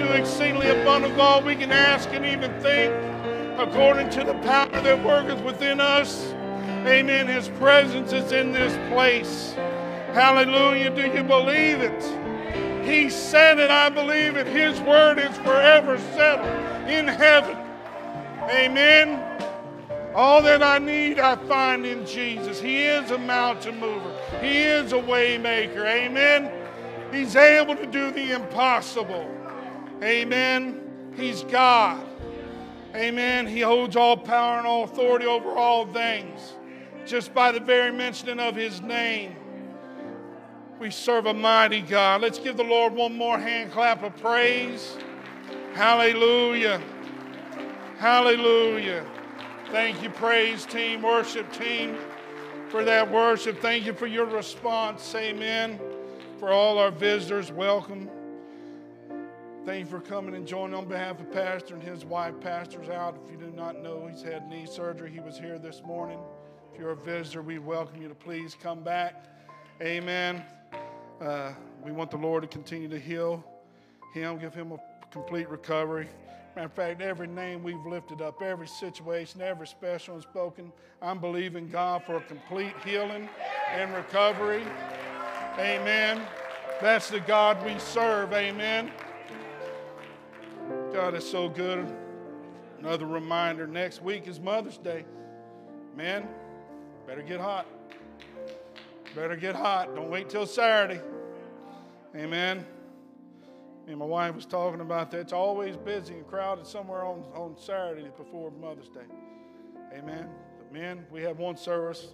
Do exceedingly abundant of all we can ask and even think, according to the power that worketh within us. Amen. His presence is in this place. Hallelujah. Do you believe it? He said it, I believe it. His word is forever settled in heaven. Amen. All that I need, I find in Jesus. He is a mountain mover. He is a way maker. Amen. He's able to do the impossible. Amen. He's God. Amen. He holds all power and all authority over all things. Just by the very mentioning of his name, we serve a mighty God. Let's give the Lord one more hand clap of praise. Hallelujah. Hallelujah. Thank you, praise team, worship team, for that worship. Thank you for your response. Amen. For all our visitors, welcome. Thank you for coming and joining on behalf of Pastor and his wife. Pastor's out. If you do not know, he's had knee surgery. He was here this morning. If you're a visitor, we welcome you to please come back. Amen. Uh, we want the Lord to continue to heal him, give him a complete recovery. Matter of fact, every name we've lifted up, every situation, every special and spoken, I'm believing God for a complete healing and recovery. Amen. That's the God we serve. Amen. God is so good. Another reminder next week is Mother's Day. Man, better get hot. Better get hot. Don't wait till Saturday. Amen. And my wife was talking about that. It's always busy and crowded somewhere on, on Saturday before Mother's Day. Amen. But men, we have one service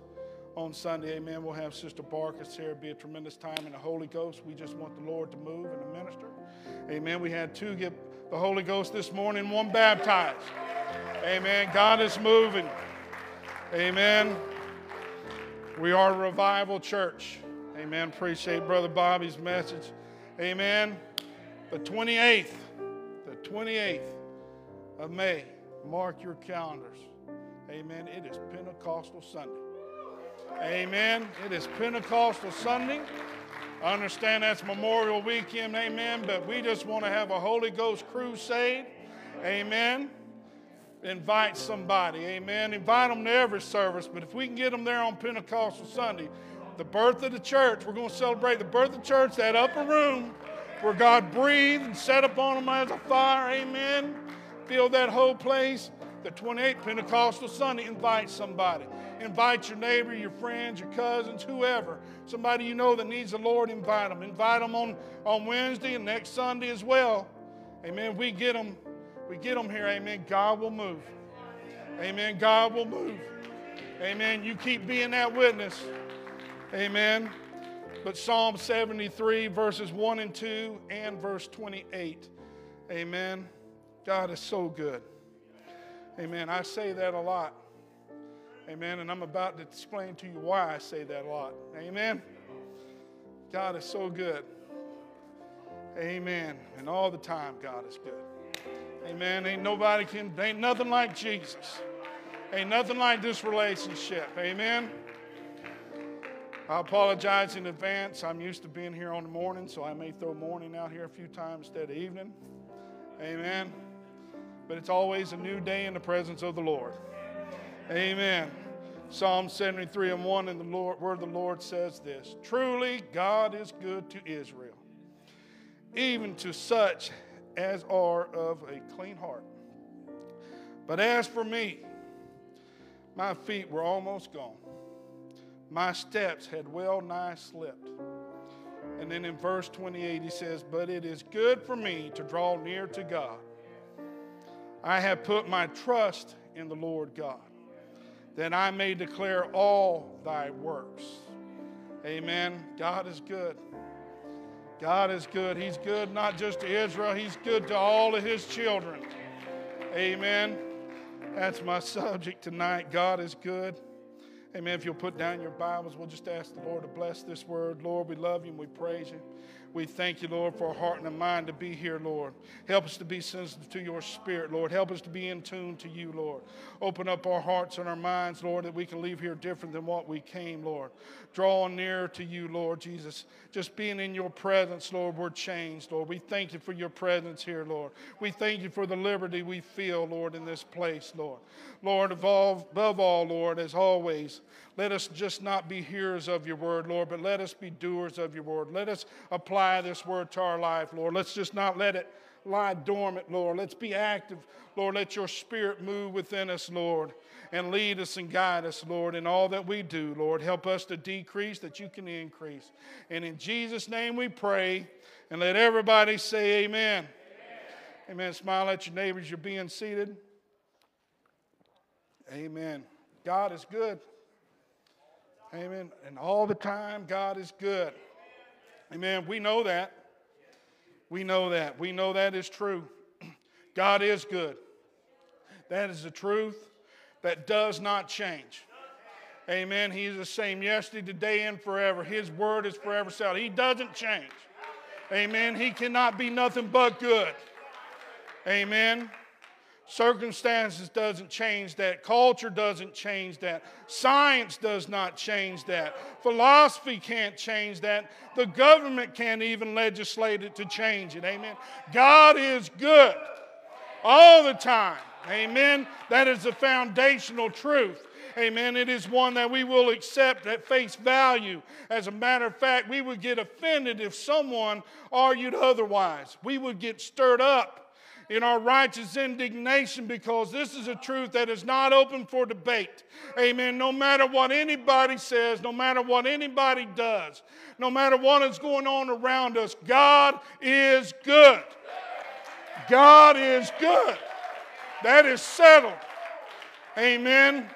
on Sunday. Amen. We'll have Sister Barkus here. It'll be a tremendous time in the Holy Ghost. We just want the Lord to move and to minister. Amen. We had two get the Holy Ghost this morning, one baptized. Amen. God is moving. Amen. We are a revival church. Amen. Appreciate Brother Bobby's message. Amen. The 28th, the 28th of May, mark your calendars. Amen. It is Pentecostal Sunday. Amen. It is Pentecostal Sunday. I understand that's Memorial Weekend. Amen. But we just want to have a Holy Ghost crusade. Amen. Invite somebody. Amen. Invite them to every service. But if we can get them there on Pentecostal Sunday, the birth of the church, we're going to celebrate the birth of the church, that upper room where God breathed and set upon them as a fire. Amen. Fill that whole place. The 28th Pentecostal Sunday, invite somebody. Invite your neighbor, your friends, your cousins, whoever. Somebody you know that needs the Lord, invite them. Invite them on, on Wednesday and next Sunday as well. Amen. We get them, we get them here. Amen. God will move. Amen. God will move. Amen. You keep being that witness. Amen. But Psalm 73, verses 1 and 2, and verse 28. Amen. God is so good. Amen. I say that a lot. Amen. And I'm about to explain to you why I say that a lot. Amen. God is so good. Amen. And all the time, God is good. Amen. Ain't nobody can, ain't nothing like Jesus. Ain't nothing like this relationship. Amen. I apologize in advance. I'm used to being here on the morning, so I may throw morning out here a few times instead of evening. Amen. But it's always a new day in the presence of the Lord. Amen. Psalm 73 and 1 in the Lord, where the Lord says this Truly, God is good to Israel, even to such as are of a clean heart. But as for me, my feet were almost gone. My steps had well nigh slipped. And then in verse 28, he says, But it is good for me to draw near to God. I have put my trust in the Lord God, that I may declare all thy works. Amen. God is good. God is good. He's good not just to Israel, He's good to all of His children. Amen. That's my subject tonight. God is good. Amen. If you'll put down your Bibles, we'll just ask the Lord to bless this word. Lord, we love you and we praise you. We thank you, Lord, for a heart and a mind to be here, Lord. Help us to be sensitive to your spirit, Lord. Help us to be in tune to you, Lord. Open up our hearts and our minds, Lord, that we can leave here different than what we came, Lord. Draw nearer to you, Lord Jesus. Just being in your presence, Lord, we're changed, Lord. We thank you for your presence here, Lord. We thank you for the liberty we feel, Lord, in this place, Lord. Lord, above all, Lord, as always, let us just not be hearers of your word, Lord, but let us be doers of your word. Let us apply this word to our life, Lord. Let's just not let it lie dormant, Lord. Let's be active, Lord. Let your spirit move within us, Lord, and lead us and guide us, Lord, in all that we do, Lord. Help us to decrease that you can increase. And in Jesus' name we pray, and let everybody say amen. Amen. Smile at your neighbors. You're being seated. Amen. God is good. Amen. And all the time, God is good. Amen. We know that. We know that. We know that is true. God is good. That is the truth that does not change. Amen. He is the same yesterday, today, and forever. His word is forever settled. He doesn't change. Amen. He cannot be nothing but good. Amen. Circumstances doesn't change that. Culture doesn't change that. Science does not change that. Philosophy can't change that. The government can't even legislate it to change it. Amen. God is good all the time. Amen. That is the foundational truth. Amen. It is one that we will accept at face value. As a matter of fact, we would get offended if someone argued otherwise. We would get stirred up in our righteous indignation because this is a truth that is not open for debate. Amen. No matter what anybody says, no matter what anybody does, no matter what is going on around us, God is good. God is good. That is settled. Amen.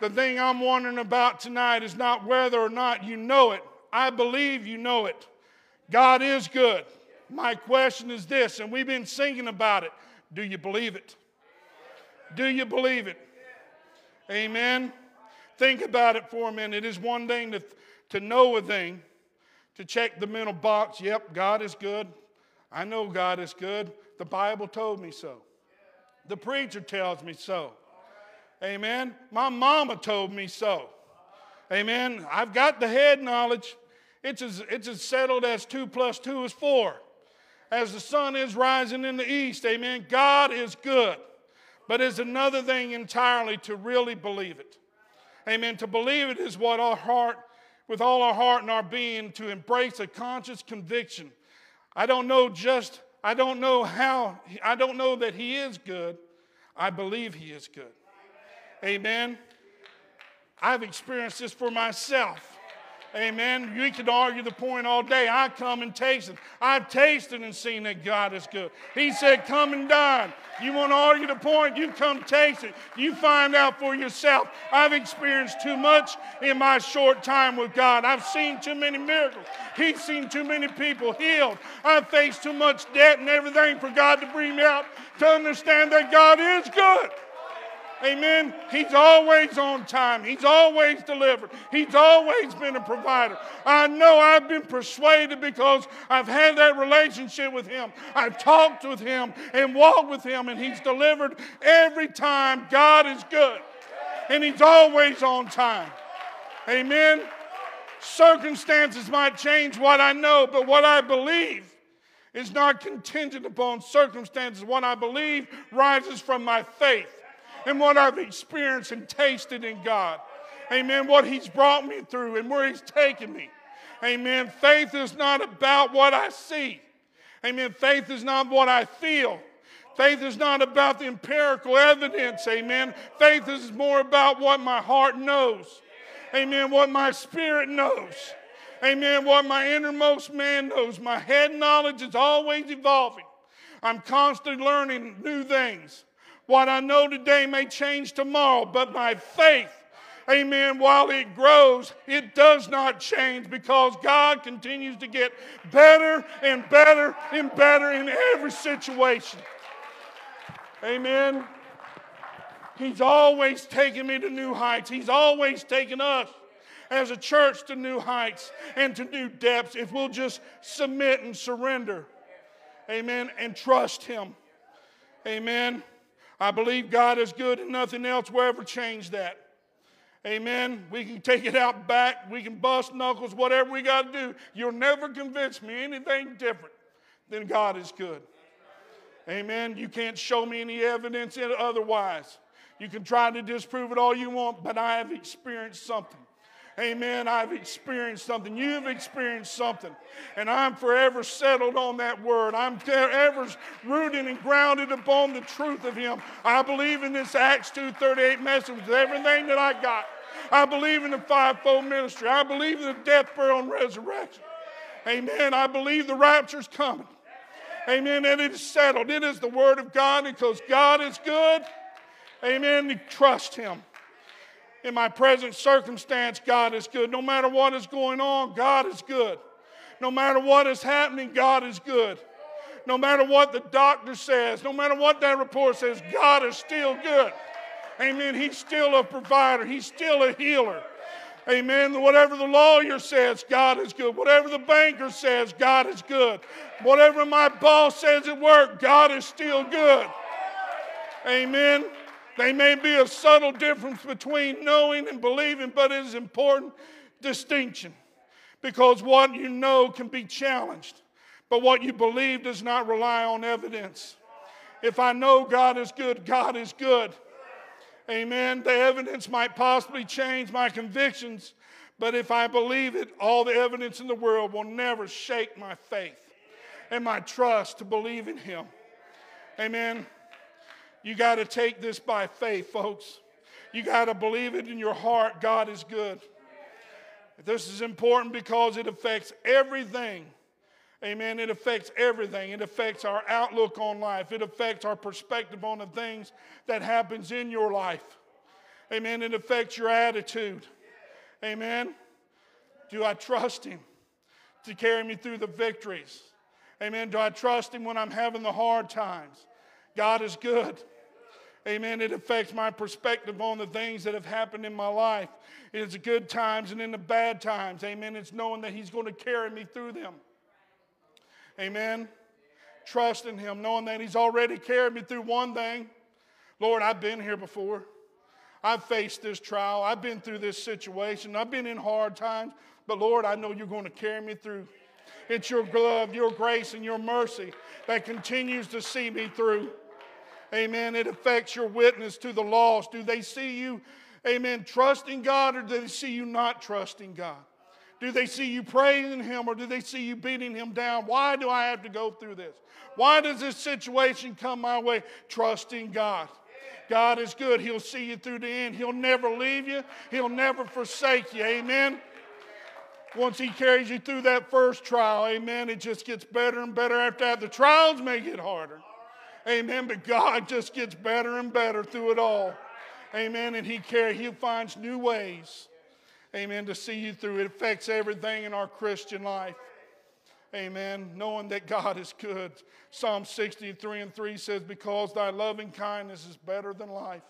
The thing I'm wondering about tonight is not whether or not you know it. I believe you know it. God is good. My question is this, and we've been singing about it. Do you believe it? Do you believe it? Amen. Think about it for a minute. It is one thing to, to know a thing, to check the mental box. Yep, God is good. I know God is good. The Bible told me so. The preacher tells me so. Amen. My mama told me so. Amen. I've got the head knowledge. It's as, it's as settled as two plus two is four as the sun is rising in the east. Amen. God is good. But it's another thing entirely to really believe it. Amen. To believe it is what our heart, with all our heart and our being, to embrace a conscious conviction. I don't know just, I don't know how, I don't know that He is good. I believe He is good. Amen. I've experienced this for myself. Amen. You can argue the point all day. I come and taste it. I've tasted and seen that God is good. He said, Come and dine. You want to argue the point? You come taste it. You find out for yourself. I've experienced too much in my short time with God. I've seen too many miracles. He's seen too many people healed. I've faced too much debt and everything for God to bring me out to understand that God is good. Amen. He's always on time. He's always delivered. He's always been a provider. I know I've been persuaded because I've had that relationship with Him. I've talked with Him and walked with Him, and He's delivered every time. God is good, and He's always on time. Amen. Circumstances might change what I know, but what I believe is not contingent upon circumstances. What I believe rises from my faith and what I've experienced and tasted in God. Amen. What He's brought me through and where He's taken me. Amen. Faith is not about what I see. Amen. Faith is not what I feel. Faith is not about the empirical evidence. Amen. Faith is more about what my heart knows. Amen. What my spirit knows. Amen. What my innermost man knows. My head knowledge is always evolving. I'm constantly learning new things. What I know today may change tomorrow, but my faith, amen, while it grows, it does not change because God continues to get better and better and better in every situation. Amen. He's always taking me to new heights. He's always taking us as a church to new heights and to new depths if we'll just submit and surrender. Amen. And trust Him. Amen. I believe God is good and nothing else will ever change that. Amen. We can take it out back. We can bust knuckles, whatever we got to do. You'll never convince me anything different than God is good. Amen. You can't show me any evidence otherwise. You can try to disprove it all you want, but I have experienced something. Amen. I've experienced something. You've experienced something. And I'm forever settled on that word. I'm forever rooted and grounded upon the truth of Him. I believe in this Acts 2.38 message with everything that I got. I believe in the fivefold ministry. I believe in the death, burial, and resurrection. Amen. I believe the rapture's coming. Amen. And it is settled. It is the word of God because God is good. Amen. Trust Him in my present circumstance, God is good. No matter what is going on, God is good. No matter what is happening, God is good. No matter what the doctor says, no matter what that report says, God is still good. Amen. He's still a provider, He's still a healer. Amen. Whatever the lawyer says, God is good. Whatever the banker says, God is good. Whatever my boss says at work, God is still good. Amen. They may be a subtle difference between knowing and believing, but it is an important distinction because what you know can be challenged, but what you believe does not rely on evidence. If I know God is good, God is good. Amen. The evidence might possibly change my convictions, but if I believe it, all the evidence in the world will never shake my faith and my trust to believe in Him. Amen. You got to take this by faith, folks. You got to believe it in your heart. God is good. This is important because it affects everything. Amen. It affects everything. It affects our outlook on life. It affects our perspective on the things that happens in your life. Amen. It affects your attitude. Amen. Do I trust him to carry me through the victories? Amen. Do I trust him when I'm having the hard times? God is good. Amen. It affects my perspective on the things that have happened in my life. It's the good times and in the bad times. Amen. It's knowing that He's going to carry me through them. Amen. Trust in Him, knowing that He's already carried me through one thing. Lord, I've been here before. I've faced this trial. I've been through this situation. I've been in hard times. But Lord, I know you're going to carry me through. It's your love, your grace, and your mercy that continues to see me through. Amen. It affects your witness to the lost. Do they see you, amen, trusting God or do they see you not trusting God? Do they see you praising Him or do they see you beating Him down? Why do I have to go through this? Why does this situation come my way? Trusting God. God is good. He'll see you through the end. He'll never leave you, He'll never forsake you. Amen. Once He carries you through that first trial, amen, it just gets better and better after that. The trials may get harder. Amen. But God just gets better and better through it all. Amen. And He care He finds new ways. Amen. To see you through. It affects everything in our Christian life. Amen. Knowing that God is good. Psalm 63 and 3 says, Because thy loving kindness is better than life,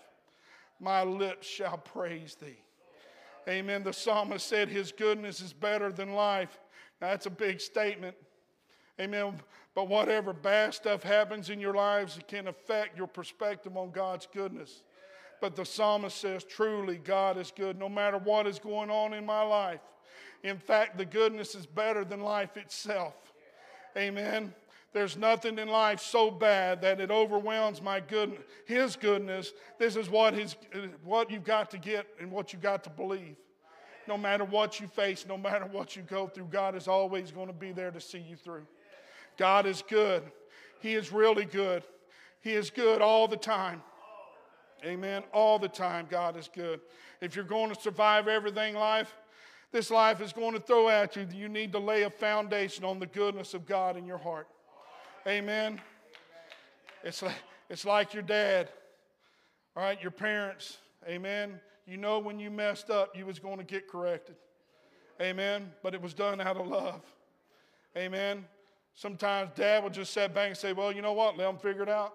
my lips shall praise thee. Amen. The psalmist said, His goodness is better than life. Now, that's a big statement. Amen. But whatever bad stuff happens in your lives, it can affect your perspective on God's goodness. But the psalmist says, truly, God is good no matter what is going on in my life. In fact, the goodness is better than life itself. Amen. There's nothing in life so bad that it overwhelms my goodness, His goodness. This is what, his, what you've got to get and what you've got to believe. No matter what you face, no matter what you go through, God is always going to be there to see you through. God is good. He is really good. He is good all the time. Amen. All the time, God is good. If you're going to survive everything life, this life is going to throw at you, you need to lay a foundation on the goodness of God in your heart. Amen. It's like, it's like your dad. All right, your parents, amen. You know when you messed up, you was going to get corrected. Amen. But it was done out of love. Amen. Sometimes dad would just sit back and say, Well, you know what? Let them figure it out.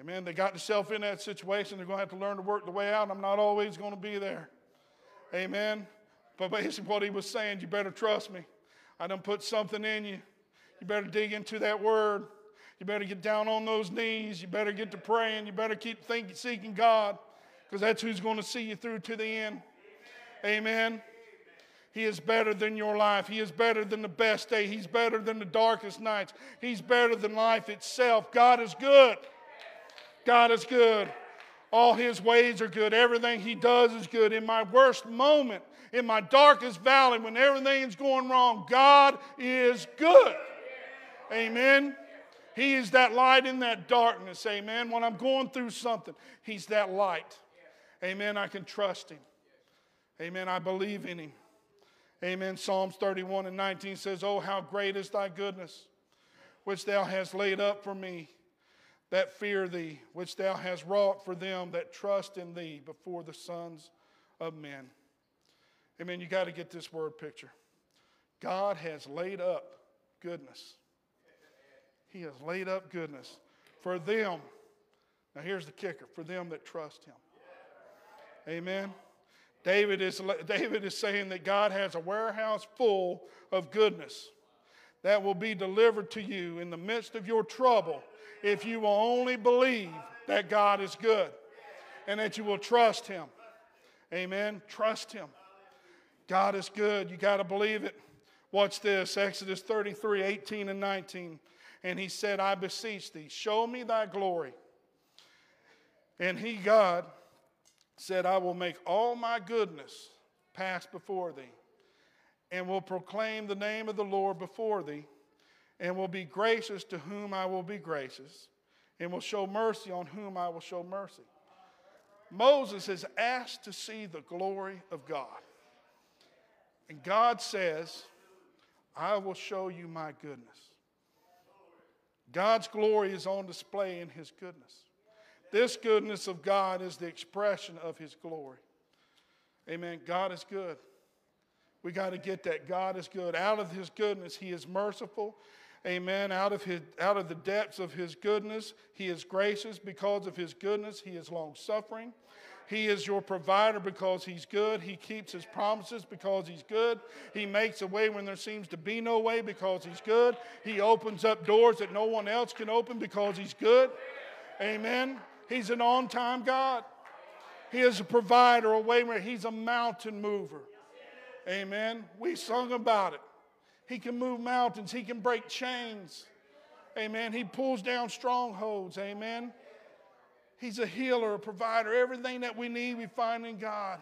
Amen. They got themselves in that situation. They're going to have to learn to work the way out. I'm not always going to be there. Amen. But basically, what he was saying, you better trust me. I done put something in you. You better dig into that word. You better get down on those knees. You better get to praying. You better keep thinking, seeking God because that's who's going to see you through to the end. Amen. He is better than your life. He is better than the best day. He's better than the darkest nights. He's better than life itself. God is good. God is good. All his ways are good. Everything he does is good. In my worst moment, in my darkest valley, when everything's going wrong, God is good. Amen. He is that light in that darkness. Amen. When I'm going through something, he's that light. Amen. I can trust him. Amen. I believe in him. Amen. Psalms 31 and 19 says, Oh, how great is thy goodness, which thou hast laid up for me that fear thee, which thou hast wrought for them that trust in thee before the sons of men. Amen. You got to get this word picture. God has laid up goodness. He has laid up goodness for them. Now, here's the kicker for them that trust Him. Amen. David is, David is saying that God has a warehouse full of goodness that will be delivered to you in the midst of your trouble if you will only believe that God is good and that you will trust Him. Amen. Trust Him. God is good. You got to believe it. Watch this Exodus 33 18 and 19. And he said, I beseech thee, show me thy glory. And he, God, said, I will make all my goodness pass before thee, and will proclaim the name of the Lord before thee and will be gracious to whom I will be gracious, and will show mercy on whom I will show mercy. Moses is asked to see the glory of God. And God says, I will show you my goodness. God's glory is on display in his goodness. This goodness of God is the expression of his glory. Amen. God is good. We got to get that. God is good. Out of his goodness, he is merciful Amen. Out of, his, out of the depths of his goodness, he is gracious. Because of his goodness, he is long suffering. He is your provider because he's good. He keeps his promises because he's good. He makes a way when there seems to be no way because he's good. He opens up doors that no one else can open because he's good. Amen. He's an on time God. He is a provider, a way where he's a mountain mover. Amen. We sung about it. He can move mountains. He can break chains. Amen. He pulls down strongholds. Amen. He's a healer, a provider. Everything that we need, we find in God.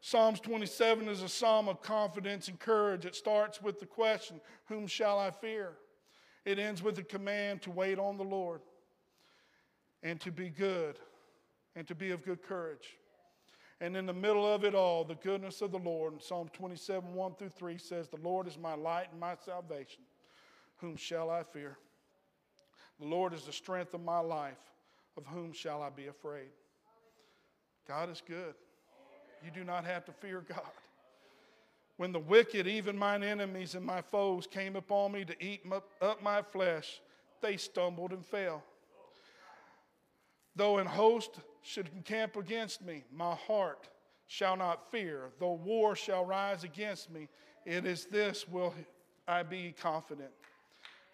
Psalms 27 is a psalm of confidence and courage. It starts with the question, Whom shall I fear? It ends with the command to wait on the Lord and to be good and to be of good courage. And in the middle of it all, the goodness of the Lord. In Psalm 27, 1 through 3 says, The Lord is my light and my salvation. Whom shall I fear? The Lord is the strength of my life. Of whom shall I be afraid? God is good. You do not have to fear God. When the wicked, even mine enemies and my foes, came upon me to eat up my flesh, they stumbled and fell. Though an host should encamp against me, my heart shall not fear. Though war shall rise against me, it is this will I be confident.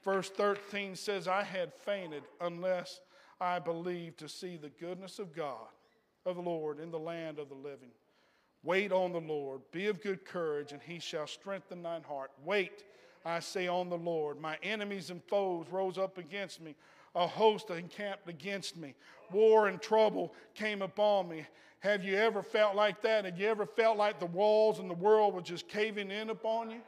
Verse 13 says, I had fainted unless I believed to see the goodness of God, of the Lord, in the land of the living. Wait on the Lord, be of good courage, and he shall strengthen thine heart. Wait, I say, on the Lord. My enemies and foes rose up against me a host encamped against me. War and trouble came upon me. Have you ever felt like that? Have you ever felt like the walls and the world were just caving in upon you?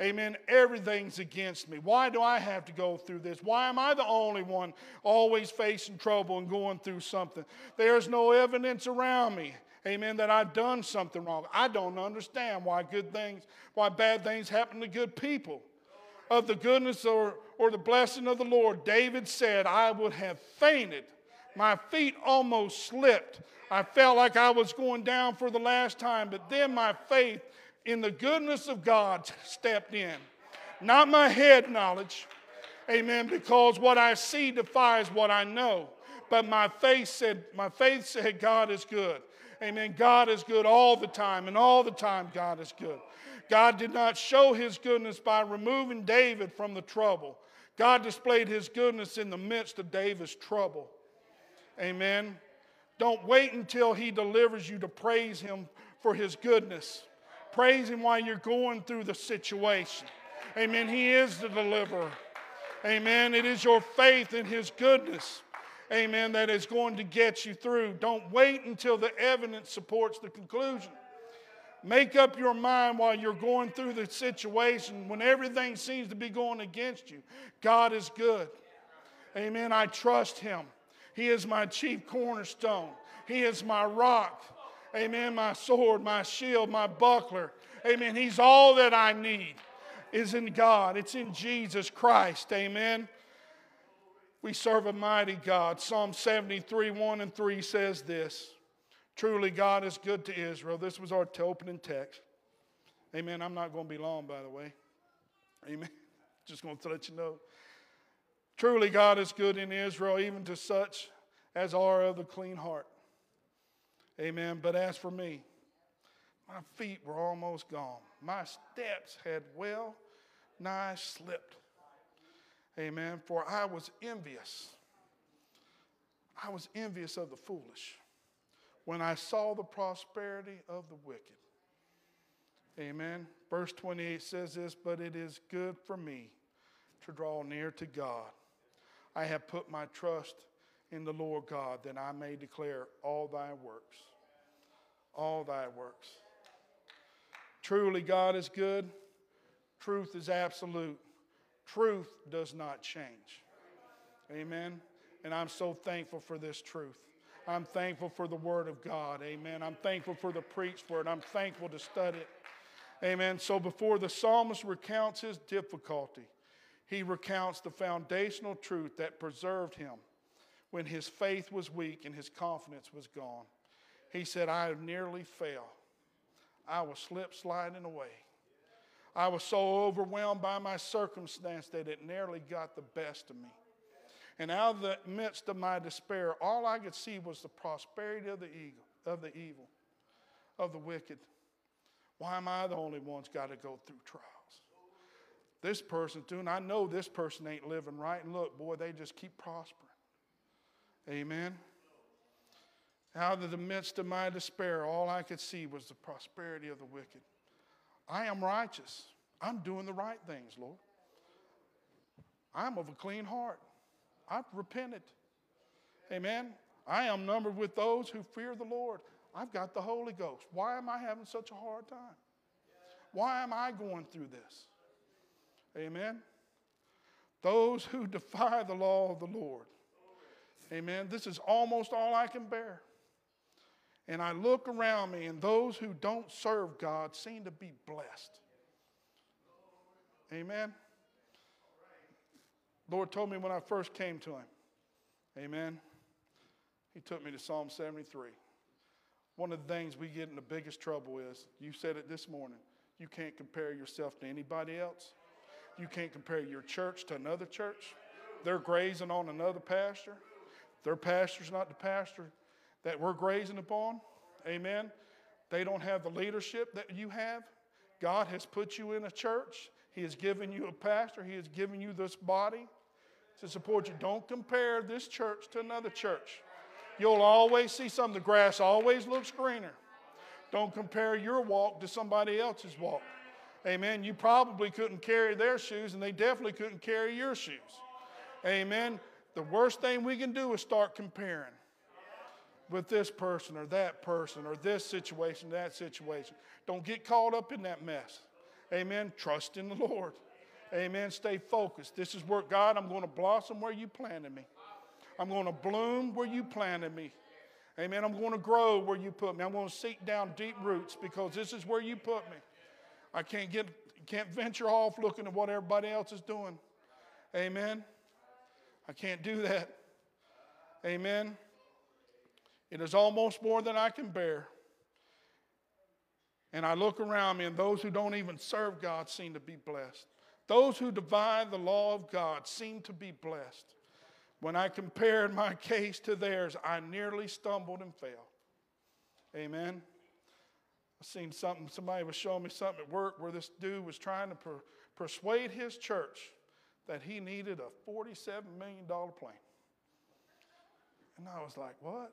Amen. Everything's against me. Why do I have to go through this? Why am I the only one always facing trouble and going through something? There's no evidence around me. Amen. That I've done something wrong. I don't understand why good things, why bad things happen to good people. Of the goodness or or the blessing of the Lord, David said, I would have fainted My feet almost slipped. I felt like I was going down for the last time, but then my faith in the goodness of God stepped in. Not my head knowledge, amen, because what I see defies what I know. But my faith said, my faith said God is good. Amen. God is good all the time, and all the time God is good. God did not show his goodness by removing David from the trouble. God displayed his goodness in the midst of David's trouble. Amen. Don't wait until he delivers you to praise him for his goodness. Praise him while you're going through the situation. Amen. He is the deliverer. Amen. It is your faith in his goodness. Amen. That is going to get you through. Don't wait until the evidence supports the conclusion. Make up your mind while you're going through the situation when everything seems to be going against you. God is good. Amen. I trust him. He is my chief cornerstone. He is my rock. Amen. My sword, my shield, my buckler. Amen. He's all that I need is in God. It's in Jesus Christ. Amen. We serve a mighty God. Psalm 73, 1 and 3 says this Truly, God is good to Israel. This was our opening text. Amen. I'm not going to be long, by the way. Amen. Just going to let you know. Truly, God is good in Israel, even to such as are of the clean heart. Amen. But as for me, my feet were almost gone. My steps had well nigh slipped. Amen. For I was envious. I was envious of the foolish when I saw the prosperity of the wicked. Amen. Verse 28 says this, but it is good for me to draw near to God. I have put my trust in the Lord God that I may declare all thy works. All thy works. Truly, God is good. Truth is absolute. Truth does not change. Amen. And I'm so thankful for this truth. I'm thankful for the Word of God. Amen. I'm thankful for the preached Word. I'm thankful to study it. Amen. So before the psalmist recounts his difficulty, he recounts the foundational truth that preserved him when his faith was weak and his confidence was gone. He said, I nearly fell. I was slip sliding away. I was so overwhelmed by my circumstance that it nearly got the best of me. And out of the midst of my despair, all I could see was the prosperity of the evil, of the evil, of the wicked. Why am I the only one's got to go through trials? This person's doing, I know this person ain't living right. And look, boy, they just keep prospering. Amen. Out of the midst of my despair, all I could see was the prosperity of the wicked. I am righteous. I'm doing the right things, Lord. I'm of a clean heart. I've repented. Amen. I am numbered with those who fear the Lord. I've got the Holy Ghost. Why am I having such a hard time? Why am I going through this? Amen. Those who defy the law of the Lord. Amen. This is almost all I can bear. And I look around me, and those who don't serve God seem to be blessed. Amen. Lord told me when I first came to Him. Amen. He took me to Psalm 73. One of the things we get in the biggest trouble is, you said it this morning, you can't compare yourself to anybody else. You can't compare your church to another church. They're grazing on another pasture. Their pasture's not the pasture that we're grazing upon. Amen. They don't have the leadership that you have. God has put you in a church. He has given you a pastor. He has given you this body to support you. Don't compare this church to another church. You'll always see some. The grass always looks greener. Don't compare your walk to somebody else's walk. Amen. You probably couldn't carry their shoes, and they definitely couldn't carry your shoes. Amen. The worst thing we can do is start comparing with this person or that person or this situation, that situation. Don't get caught up in that mess. Amen. Trust in the Lord. Amen. Stay focused. This is where, God, I'm going to blossom where you planted me. I'm going to bloom where you planted me. Amen. I'm going to grow where you put me. I'm going to seek down deep roots because this is where you put me. I can't get can't venture off looking at what everybody else is doing. Amen. I can't do that. Amen. It is almost more than I can bear. And I look around me, and those who don't even serve God seem to be blessed. Those who divide the law of God seem to be blessed. When I compared my case to theirs, I nearly stumbled and fell. Amen. I seen something, somebody was showing me something at work where this dude was trying to per, persuade his church that he needed a $47 million plane. And I was like, what?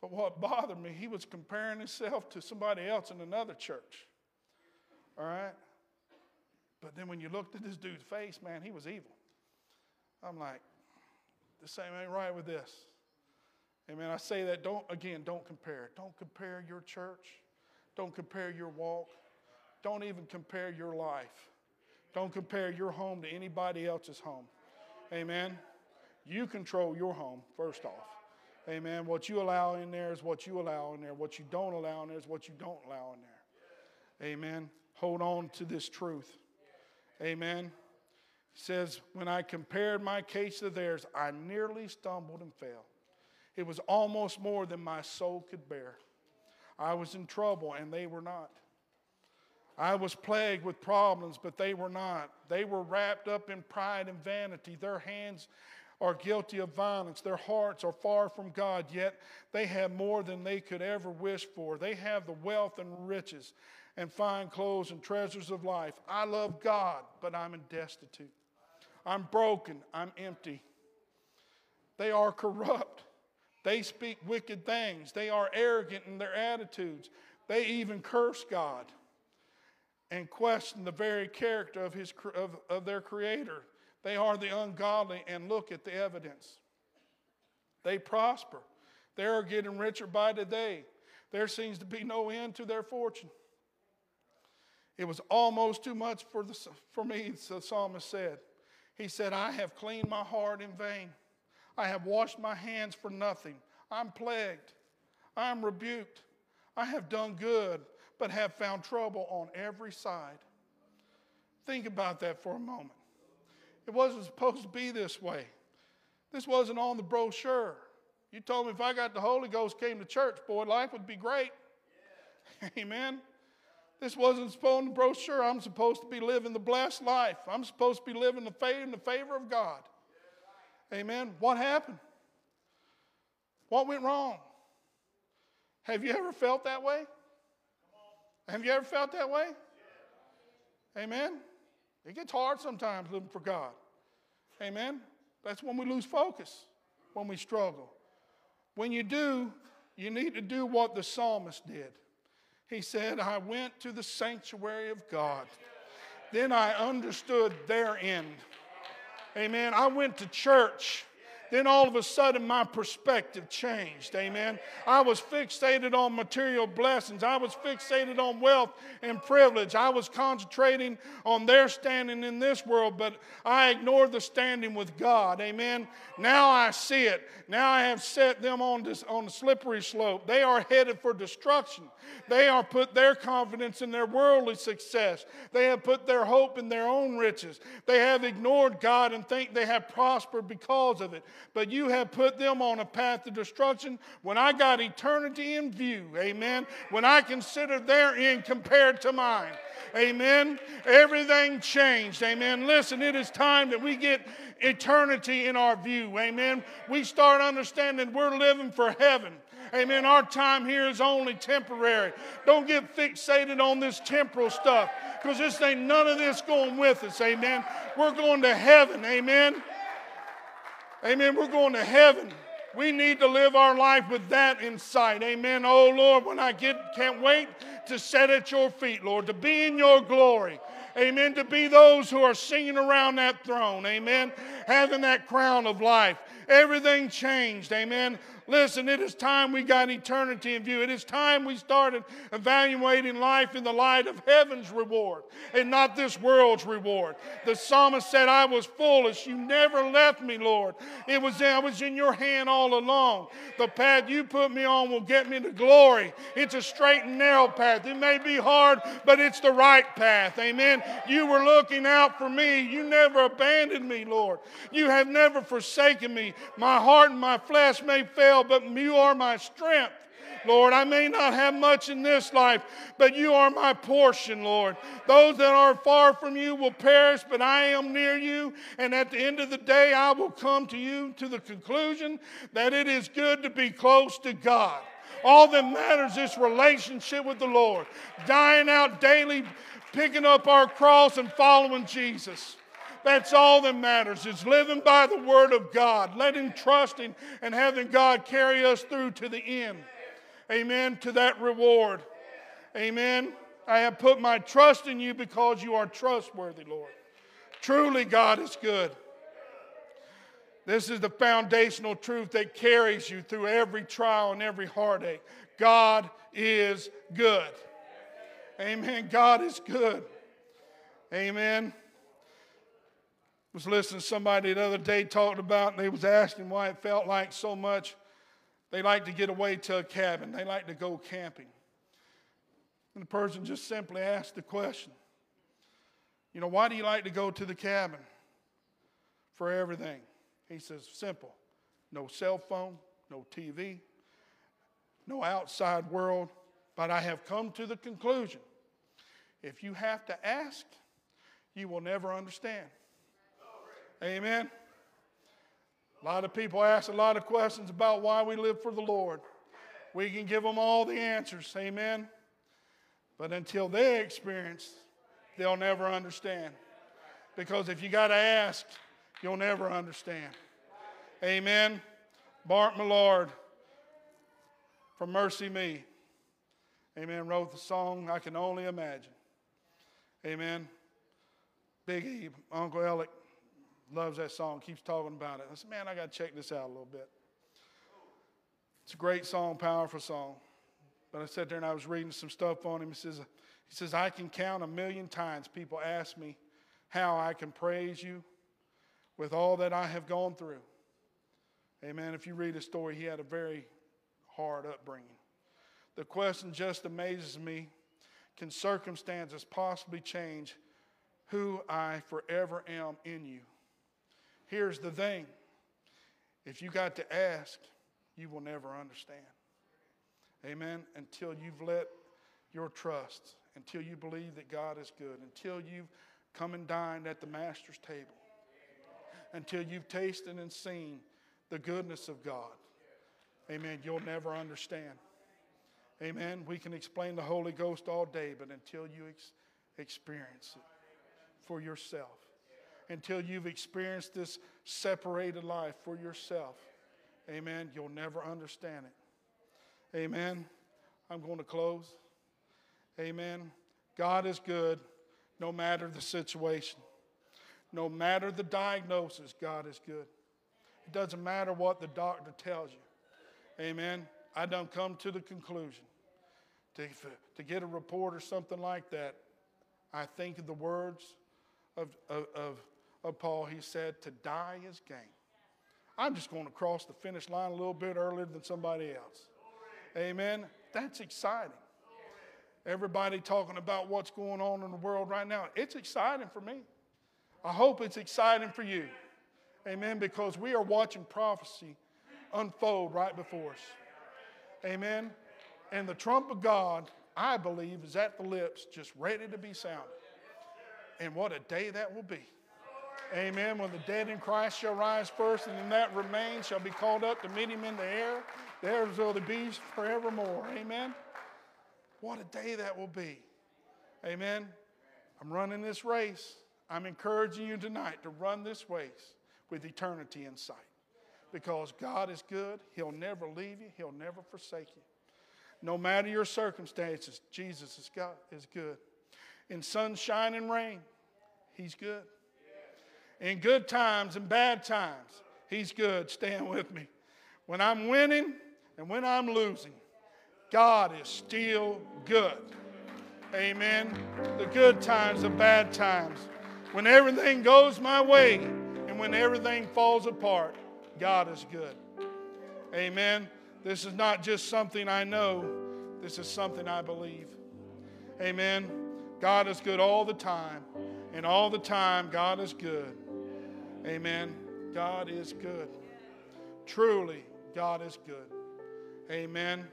But what bothered me, he was comparing himself to somebody else in another church. All right? But then when you looked at this dude's face, man, he was evil. I'm like, the same ain't right with this. Amen. I say that, don't, again, don't compare. Don't compare your church. Don't compare your walk. Don't even compare your life. Don't compare your home to anybody else's home. Amen. You control your home, first off. Amen. What you allow in there is what you allow in there. What you don't allow in there is what you don't allow in there. Amen. Hold on to this truth. Amen. Says, When I compared my case to theirs, I nearly stumbled and fell. It was almost more than my soul could bear. I was in trouble, and they were not. I was plagued with problems, but they were not. They were wrapped up in pride and vanity. Their hands are guilty of violence. Their hearts are far from God, yet they have more than they could ever wish for. They have the wealth and riches and fine clothes and treasures of life. I love God, but I'm destitute. I'm broken. I'm empty. They are corrupt. They speak wicked things. They are arrogant in their attitudes. They even curse God and question the very character of, his, of, of their Creator. They are the ungodly, and look at the evidence. They prosper. They are getting richer by the day. There seems to be no end to their fortune. It was almost too much for, the, for me, the psalmist said. He said, I have cleaned my heart in vain. I have washed my hands for nothing. I'm plagued. I'm rebuked. I have done good, but have found trouble on every side. Think about that for a moment. It wasn't supposed to be this way. This wasn't on the brochure. You told me if I got the Holy Ghost, came to church, boy, life would be great. Yeah. Amen. This wasn't supposed to brochure. I'm supposed to be living the blessed life. I'm supposed to be living the faith in the favor of God. Amen. What happened? What went wrong? Have you ever felt that way? Have you ever felt that way? Amen. It gets hard sometimes living for God. Amen. That's when we lose focus, when we struggle. When you do, you need to do what the psalmist did. He said, I went to the sanctuary of God. Then I understood their end. Amen. I went to church then all of a sudden my perspective changed. Amen. I was fixated on material blessings, I was fixated on wealth and privilege. I was concentrating on their standing in this world, but I ignored the standing with God. Amen. Now I see it. Now I have set them on, this, on the slippery slope. They are headed for destruction. They are put their confidence in their worldly success. They have put their hope in their own riches. They have ignored God and think they have prospered because of it but you have put them on a path to destruction when I got eternity in view. Amen. When I consider their end compared to mine. Amen. Everything changed. Amen. Listen, it is time that we get eternity in our view. Amen. We start understanding we're living for heaven. Amen. Our time here is only temporary. Don't get fixated on this temporal stuff because this ain't none of this going with us. Amen. We're going to heaven. Amen. Amen. We're going to heaven. We need to live our life with that in sight. Amen. Oh Lord, when I get, can't wait to sit at your feet, Lord, to be in your glory. Amen. To be those who are singing around that throne. Amen. Having that crown of life. Everything changed. Amen. Listen, it is time we got eternity in view. It is time we started evaluating life in the light of heaven's reward and not this world's reward. The psalmist said, I was foolish. You never left me, Lord. It was I was in your hand all along. The path you put me on will get me to glory. It's a straight and narrow path. It may be hard, but it's the right path. Amen. You were looking out for me. You never abandoned me, Lord. You have never forsaken me. My heart and my flesh may fail, but you are my strength. Lord. I may not have much in this life, but you are my portion, Lord. Those that are far from you will perish, but I am near you. And at the end of the day, I will come to you to the conclusion that it is good to be close to God. All that matters is relationship with the Lord, dying out daily, picking up our cross and following Jesus. That's all that matters is living by the word of God, letting trusting and having God carry us through to the end amen, to that reward. Amen. I have put my trust in you because you are trustworthy, Lord. Truly, God is good. This is the foundational truth that carries you through every trial and every heartache. God is good. Amen. God is good. Amen. Was listening to somebody the other day talking about, and they was asking why it felt like so much they like to get away to a cabin, they like to go camping. And the person just simply asked the question You know, why do you like to go to the cabin for everything? He says, Simple. No cell phone, no TV, no outside world. But I have come to the conclusion if you have to ask, you will never understand. Amen. A lot of people ask a lot of questions about why we live for the Lord. We can give them all the answers, amen. But until they experience, they'll never understand. Because if you got to ask, you'll never understand. Amen. Bart Millard from MercyMe. amen, wrote the song I Can Only Imagine. Amen. Big E, Uncle Alec loves that song, keeps talking about it. I said, man, I got to check this out a little bit. It's a great song, powerful song. But I sat there and I was reading some stuff on him. He says, he says, I can count a million times people ask me how I can praise you with all that I have gone through. Amen. If you read his story, he had a very hard upbringing. The question just amazes me can circumstances possibly change who I forever am in you? Here's the thing if you got to ask, you will never understand. Amen. Until you've let your trust, until you believe that God is good, until you've come and dined at the Master's table, until you've tasted and seen the goodness of God. Amen. You'll never understand. Amen. We can explain the Holy Ghost all day, but until you ex- experience it for yourself, until you've experienced this separated life for yourself. Amen. You'll never understand it. Amen. I'm going to close. Amen. God is good no matter the situation. No matter the diagnosis, God is good. It doesn't matter what the doctor tells you. Amen. I don't come to the conclusion. To, to get a report or something like that, I think of the words of, of, of of Paul, he said, to die is gain. I'm just going to cross the finish line a little bit earlier than somebody else. Amen. That's exciting. Everybody talking about what's going on in the world right now. It's exciting for me. I hope it's exciting for you. Amen. Because we are watching prophecy unfold right before us. Amen. And the trump of God, I believe, is at the lips, just ready to be sounded. And what a day that will be. Amen. When the dead in Christ shall rise first, and then that remains shall be called up to meet him in the air. There will the be forevermore. Amen. What a day that will be. Amen. I'm running this race. I'm encouraging you tonight to run this race with eternity in sight. Because God is good. He'll never leave you, He'll never forsake you. No matter your circumstances, Jesus is, God, is good. In sunshine and rain, He's good in good times and bad times. He's good. Stand with me. When I'm winning and when I'm losing, God is still good. Amen. The good times, the bad times. When everything goes my way and when everything falls apart, God is good. Amen. This is not just something I know, this is something I believe. Amen. God is good all the time, and all the time, God is good. Amen. God is good. Truly, God is good. Amen.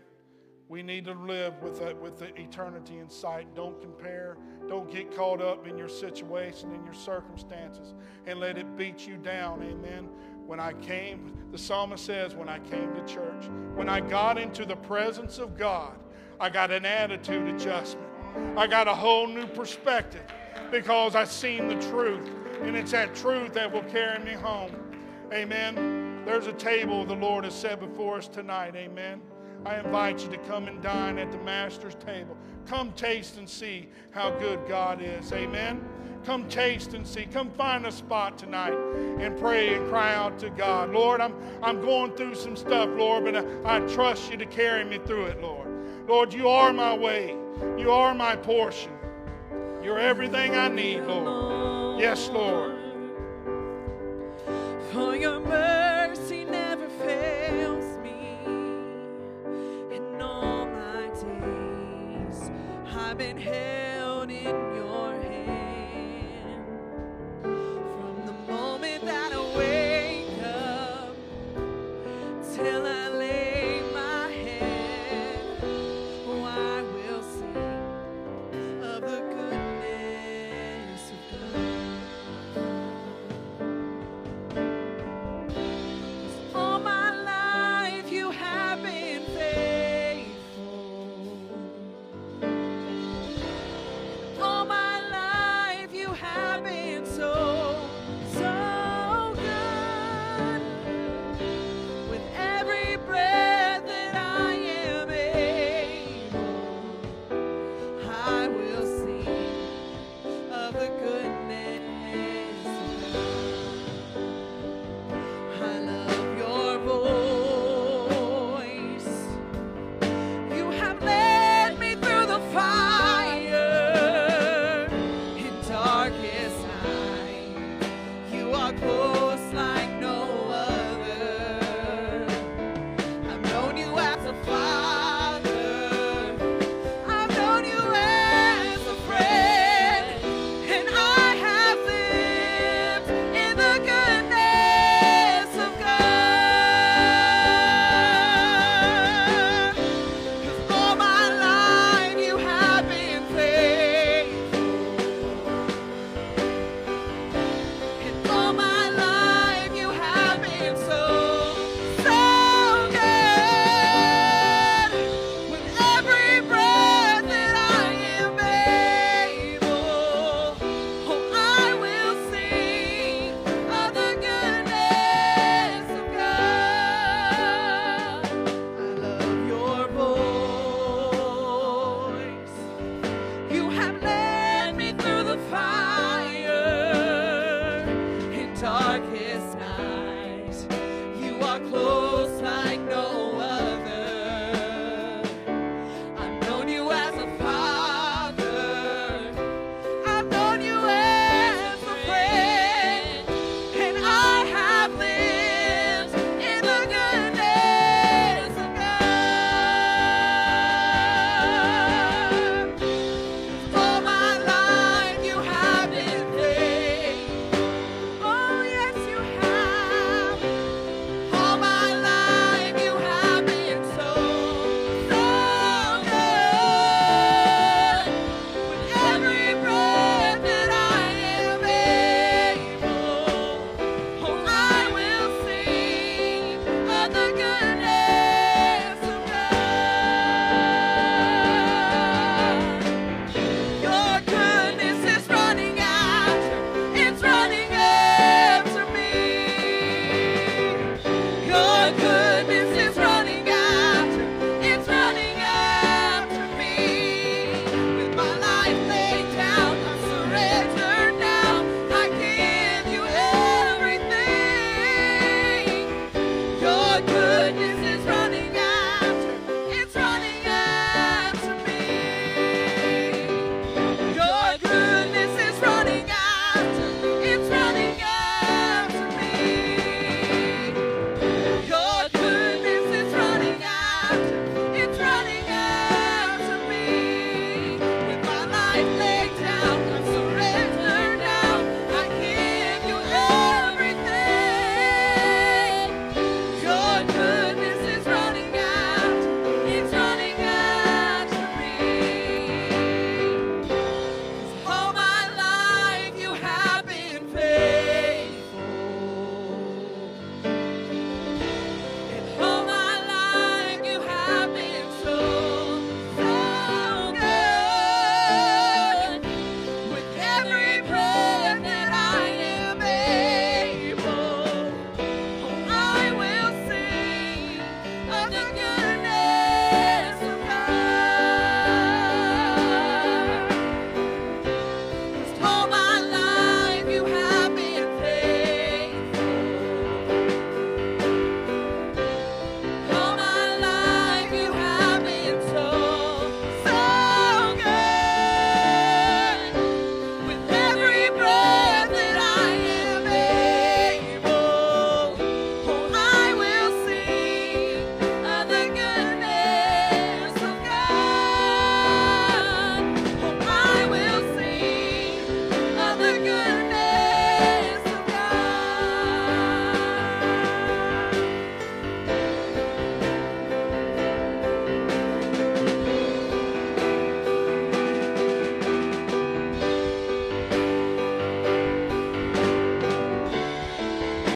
We need to live with, a, with the eternity in sight. Don't compare. Don't get caught up in your situation, in your circumstances, and let it beat you down. Amen. When I came, the psalmist says, when I came to church, when I got into the presence of God, I got an attitude adjustment. I got a whole new perspective because I seen the truth. And it's that truth that will carry me home. Amen. There's a table the Lord has set before us tonight. Amen. I invite you to come and dine at the Master's table. Come taste and see how good God is. Amen. Come taste and see. Come find a spot tonight and pray and cry out to God. Lord, I'm, I'm going through some stuff, Lord, but I, I trust you to carry me through it, Lord. Lord, you are my way. You are my portion. You're everything I need, Lord. Yes, Lord. For your mercy